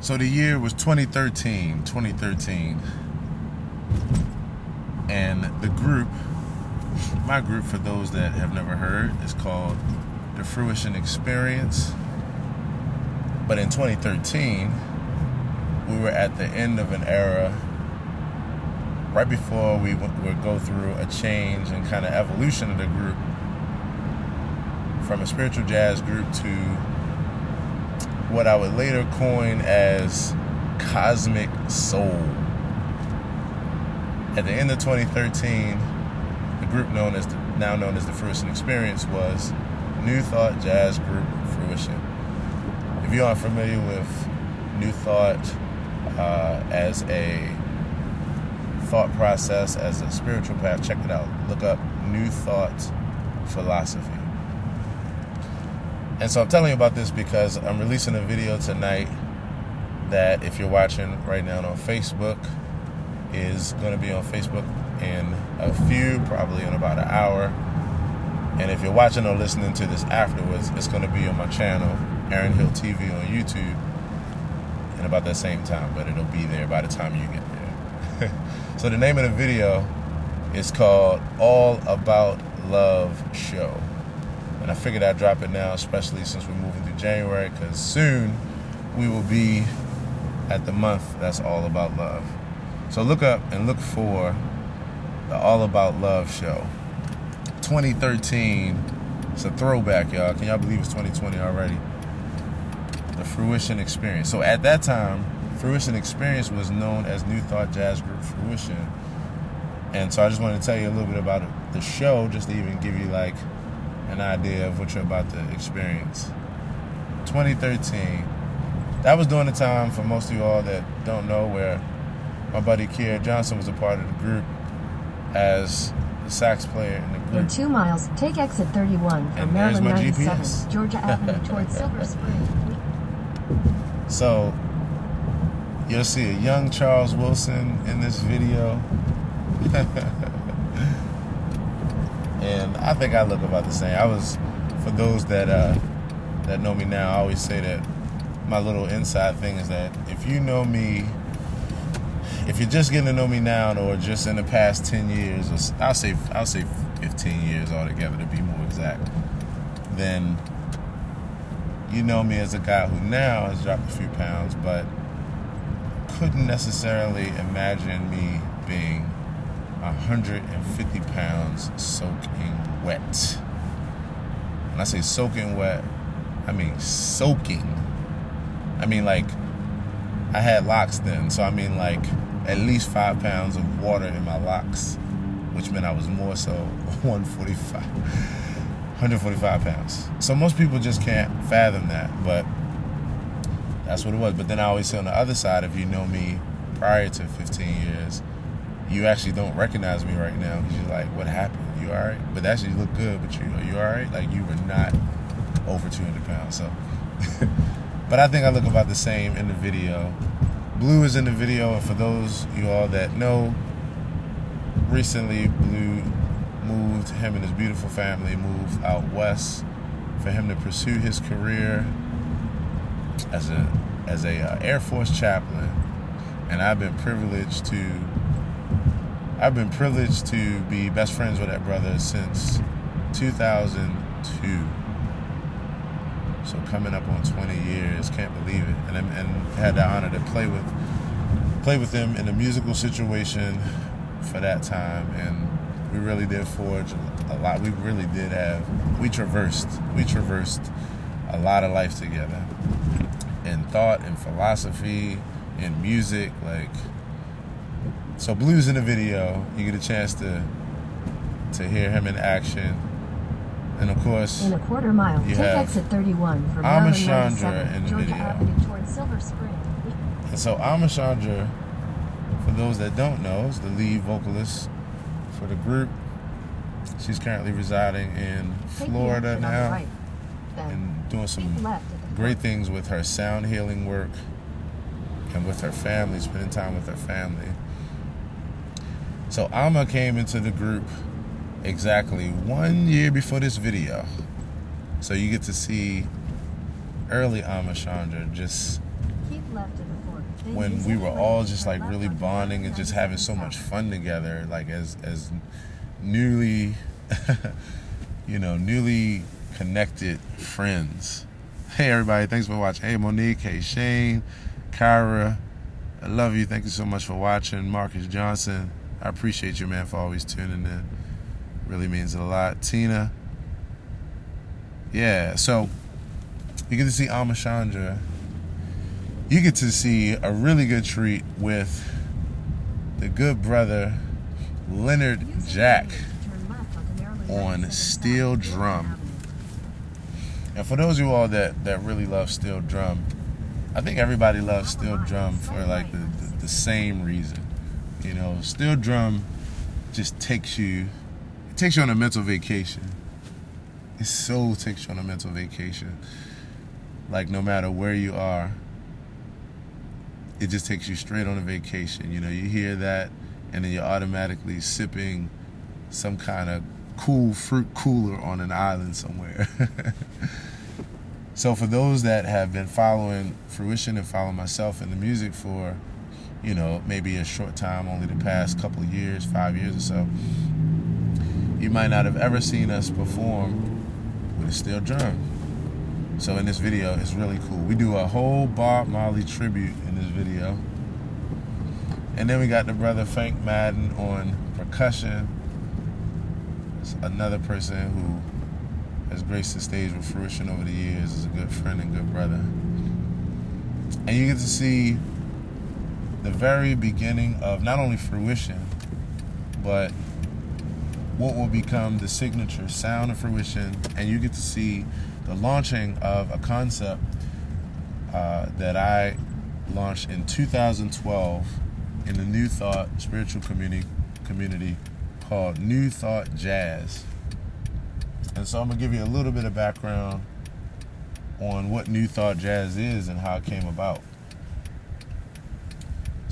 So the year was 2013, 2013. And the group, my group, for those that have never heard, is called the Fruition Experience. But in 2013, we were at the end of an era right before we would go through a change and kind of evolution of the group from a spiritual jazz group to what I would later coin as cosmic soul. At the end of 2013, the group known as the, now known as the Fruition Experience was New Thought Jazz Group Fruition. If you aren't familiar with New Thought uh, as a thought process, as a spiritual path, check it out. Look up New Thought Philosophy. And so I'm telling you about this because I'm releasing a video tonight that, if you're watching right now on Facebook, is going to be on Facebook in a few, probably in about an hour. And if you're watching or listening to this afterwards, it's going to be on my channel, Aaron Hill TV on YouTube, in about that same time, but it'll be there by the time you get there. so the name of the video is called All About Love Show. And I figured I'd drop it now, especially since we're moving through January, because soon we will be at the month that's all about love. So look up and look for the All About Love show. 2013. It's a throwback, y'all. Can y'all believe it's 2020 already? The Fruition Experience. So at that time, Fruition Experience was known as New Thought Jazz Group Fruition. And so I just wanted to tell you a little bit about the show, just to even give you like an idea of what you're about to experience. 2013. That was during the time for most of you all that don't know where my buddy Kier Johnson was a part of the group as the sax player in the group. In two miles, take exit 31 from Maryland 97, GPS. Georgia Avenue towards Silver Spring. So you'll see a young Charles Wilson in this video. and I think I look about the same. I was, for those that uh, that know me now, I always say that my little inside thing is that if you know me, if you're just getting to know me now, or just in the past ten years, or I'll say I'll say fifteen years altogether to be more exact, then you know me as a guy who now has dropped a few pounds, but couldn't necessarily imagine me 150 pounds soaking wet. When I say soaking wet, I mean soaking. I mean like I had locks then, so I mean like at least five pounds of water in my locks, which meant I was more so 145, 145 pounds. So most people just can't fathom that, but that's what it was. But then I always say on the other side, if you know me prior to 15 years, you actually don't recognize me right now you're like, what happened? You all right? But actually, you look good, but you are you all right? Like you were not over 200 pounds. So, but I think I look about the same in the video. Blue is in the video, and for those you all that know, recently Blue moved. Him and his beautiful family moved out west for him to pursue his career as a as a uh, Air Force chaplain, and I've been privileged to I've been privileged to be best friends with that brother since 2002. So coming up on 20 years, can't believe it. And and had the honor to play with play with him in a musical situation for that time, and we really did forge a lot. We really did have we traversed we traversed a lot of life together in thought, in philosophy, in music, like so Blues in the video, you get a chance to to hear him in action. And of course, in a quarter mile, you take exit 31 from Amachandra in the Georgia video. Avenue towards Silver Spring. And so Amachandra, for those that don't know, is the lead vocalist for the group. She's currently residing in Florida now right. and doing some Keep left at the great things with her sound healing work and with her family, spending time with her family. So Alma came into the group exactly one year before this video. So you get to see early Alma Amachandra just when we were all just like really bonding and just having so much fun together, like as as newly, you know, newly connected friends. Hey everybody, thanks for watching. Hey Monique, hey Shane, Kyra, I love you. Thank you so much for watching. Marcus Johnson, I appreciate you, man, for always tuning in. Really means a lot. Tina, yeah. So you get to see Amachandra. You get to see a really good treat with the good brother Leonard Jack on steel drum. And for those of you all that, that really love steel drum, I think everybody loves steel drum for like the, the, the same reason. You know, steel drum just takes you it takes you on a mental vacation. It so takes you on a mental vacation. Like no matter where you are, it just takes you straight on a vacation. You know, you hear that and then you're automatically sipping some kind of cool fruit cooler on an island somewhere. so for those that have been following fruition and following myself in the music for, you know, maybe a short time, only the past couple of years, five years or so, you might not have ever seen us perform with a steel drum. So in this video, it's really cool. We do a whole Bob Marley tribute in this video. And then we got the brother Frank Madden on percussion. It's another person who has graced the stage with fruition over the years, is a good friend and good brother. And you get to see the very beginning of not only fruition, but what will become the signature sound of fruition. And you get to see the launching of a concept uh, that I launched in 2012 in the New Thought spiritual community community called New Thought Jazz. And so I'm gonna give you a little bit of background on what New Thought Jazz is and how it came about.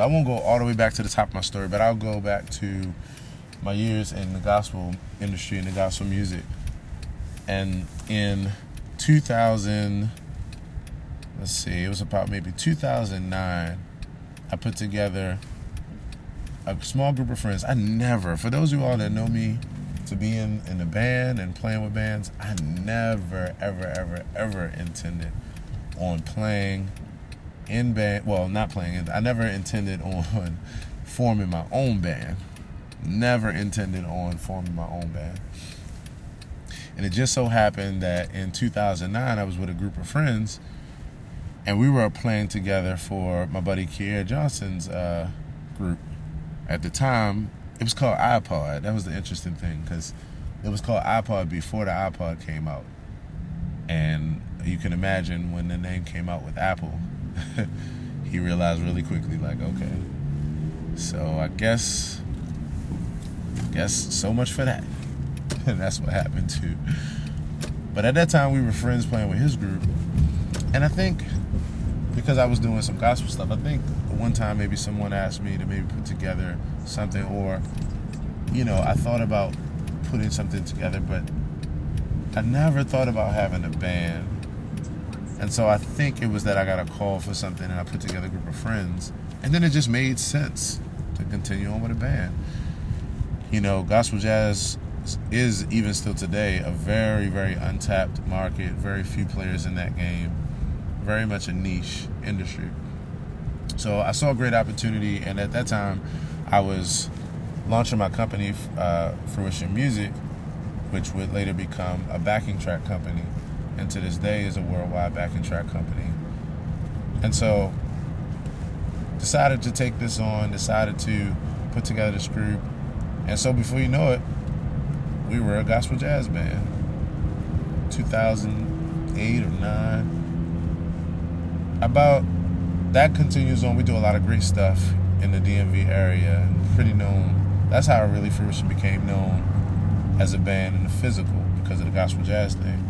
So I won't go all the way back to the top of my story, but I'll go back to my years in the gospel industry and the gospel music. And in 2000, let's see, it was about maybe 2009, I put together a small group of friends. I never, for those of you all that know me, to be in, in a band and playing with bands, I never, ever, ever, ever intended on playing in band. Well, not playing. I never intended on forming my own band. Never intended on forming my own band. And it just so happened that in 2009, I was with a group of friends, and we were playing together for my buddy Kier Johnson's uh, group at the time, it was called iPod. That was the interesting thing because it was called iPod before the iPod came out. And you can imagine when the name came out with Apple, he realized really quickly, like, okay, so I guess, guess so much for that. and that's what happened too. But at that time, we were friends playing with his group, and I think because I was doing some gospel stuff. I think one time maybe someone asked me to maybe put together something, or you know, I thought about putting something together, but I never thought about having a band. And so I think it was that I got a call for something, and I put together a group of friends, and then it just made sense to continue on with a band. You know, gospel jazz is even still today a very, very untapped market. Very few players in that game very much a niche industry. So I saw a great opportunity, and at that time, I was launching my company, uh, Fruition Music, which would later become a backing track company, and to this day is a worldwide backing track company. And so, decided to take this on, decided to put together this group, and so before you know it, we were a gospel jazz band. 2008 or 9 about that continues on. We do a lot of great stuff in the DMV area and pretty known. That's how I really first became known as a band in the physical because of the gospel jazz thing.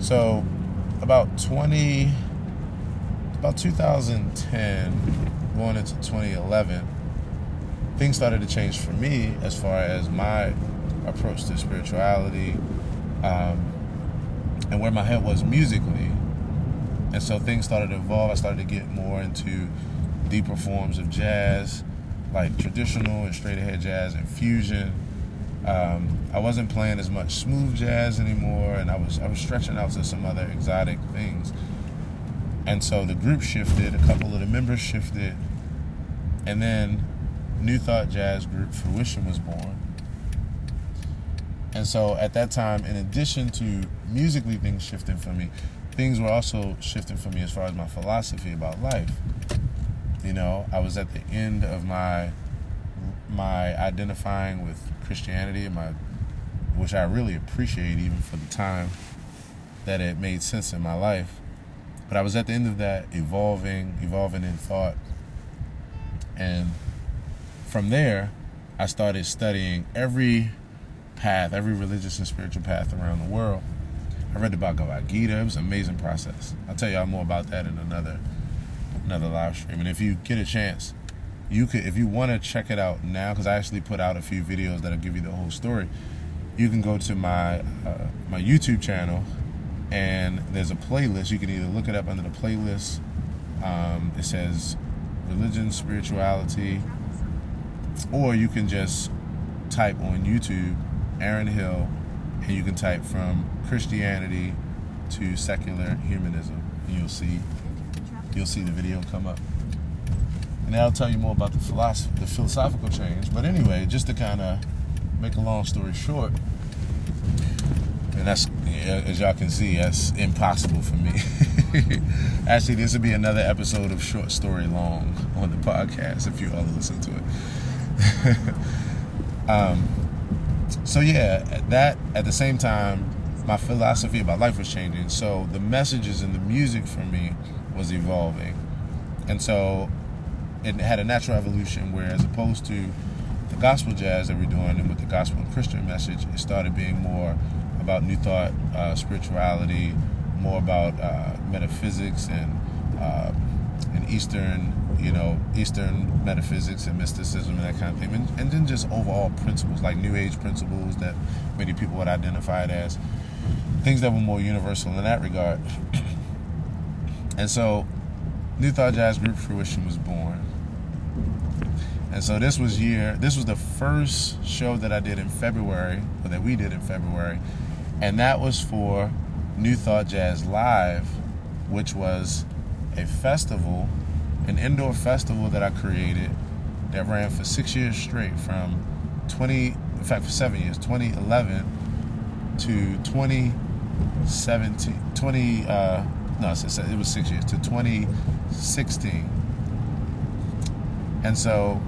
So about 20, about 2010, going into 2011, things started to change for me as far as my approach to spirituality um, and where my head was musically and so things started to evolve. I started to get more into deeper forms of jazz, like traditional and straight ahead jazz and fusion. Um, I wasn't playing as much smooth jazz anymore, and I was I was stretching out to some other exotic things. And so the group shifted, a couple of the members shifted, and then New Thought Jazz Group Fruition was born. And so at that time, in addition to musically things shifting for me, things were also shifting for me as far as my philosophy about life. You know, I was at the end of my my identifying with Christianity and my which I really appreciate even for the time that it made sense in my life. But I was at the end of that evolving, evolving in thought. And from there, I started studying every path, every religious and spiritual path around the world. I read the Bhagavad Gita. It was an amazing process. I'll tell y'all more about that in another another live stream. And if you get a chance, you could if you want to check it out now, because I actually put out a few videos that'll give you the whole story. You can go to my uh, my YouTube channel and there's a playlist. You can either look it up under the playlist. Um, it says religion, spirituality, or you can just type on YouTube Aaron Hill, and you can type from Christianity to secular humanism, and you'll see you'll see the video come up. And I'll tell you more about the philosophy, the philosophical change. But anyway, just to kind of make a long story short, and that's as y'all can see, that's impossible for me. Actually, this would be another episode of Short Story Long on the podcast if you all listen to it. um, so yeah, that at the same time, my philosophy about life was changing. So the messages and the music for me was evolving, and so it had a natural evolution. Where as opposed to the gospel jazz that we're doing, and with the gospel and Christian message, it started being more about New Thought uh, spirituality, more about uh, metaphysics and uh, and Eastern, you know, Eastern metaphysics and mysticism and that kind of thing, and, and then just overall principles like New Age principles that many people would identify it as things that were more universal in that regard. and so, New Thought Jazz Group Fruition was born. And so this was year. This was the first show that I did in February, or that we did in February, and that was for New Thought Jazz Live, which was a festival, an indoor festival that I created that ran for six years straight from 20, in fact, for seven years, 2011 to 2017, 20, uh, no, it was six years, to 2016. And so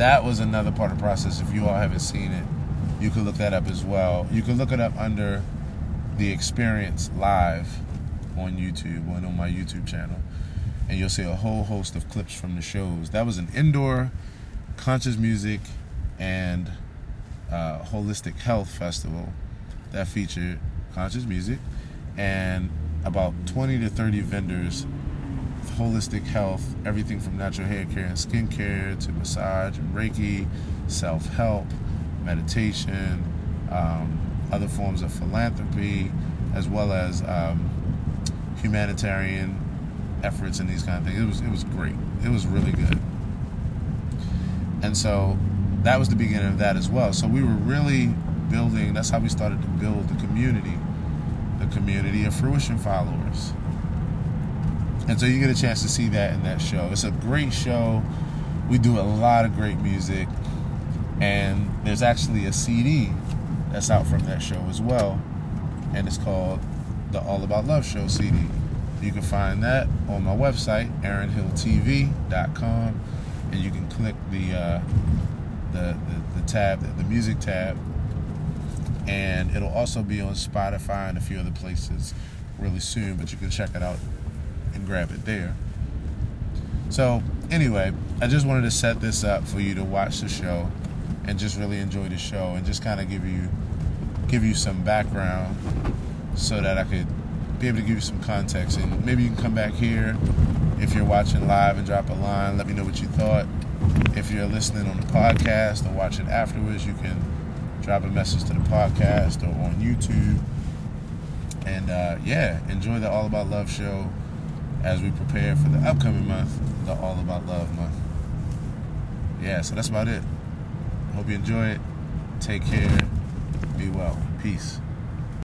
that was another part of the process. If you all haven't seen it, you can look that up as well. You can look it up under the experience live on YouTube, and on my YouTube channel, and you'll see a whole host of clips from the shows. That was an indoor conscious music and uh, holistic health festival that featured conscious music and about 20 to 30 vendors holistic health, everything from natural hair care and skincare to massage and Reiki, self help, meditation, um, other forms of philanthropy, as well as um, humanitarian efforts and these kind of things. It was it was great. It was really good. And so that was the beginning of that as well. So we were really building. That's how we started to build the community, the community of fruition followers. And so you get a chance to see that in that show. It's a great show. We do a lot of great music, and there's actually a CD that's out from that show as well, and it's called the All About Love Show CD. You can find that on my website, AaronHillTV.com, and you can click the uh, the, the, the tab, the, the music tab, and it'll also be on Spotify and a few other places really soon. But you can check it out grab it there. So anyway, I just wanted to set this up for you to watch the show and just really enjoy the show and just kind of give you give you some background so that I could be able to give you some context. And maybe you can come back here if you're watching live and drop a line. Let me know what you thought. If you're listening on the podcast or watching afterwards, you can drop a message to the podcast or on YouTube. And uh, yeah, enjoy the All About Love show as we prepare for the upcoming month, the All About Love month. Yeah, so that's about it. Hope you enjoy it. Take care. Be well. Peace.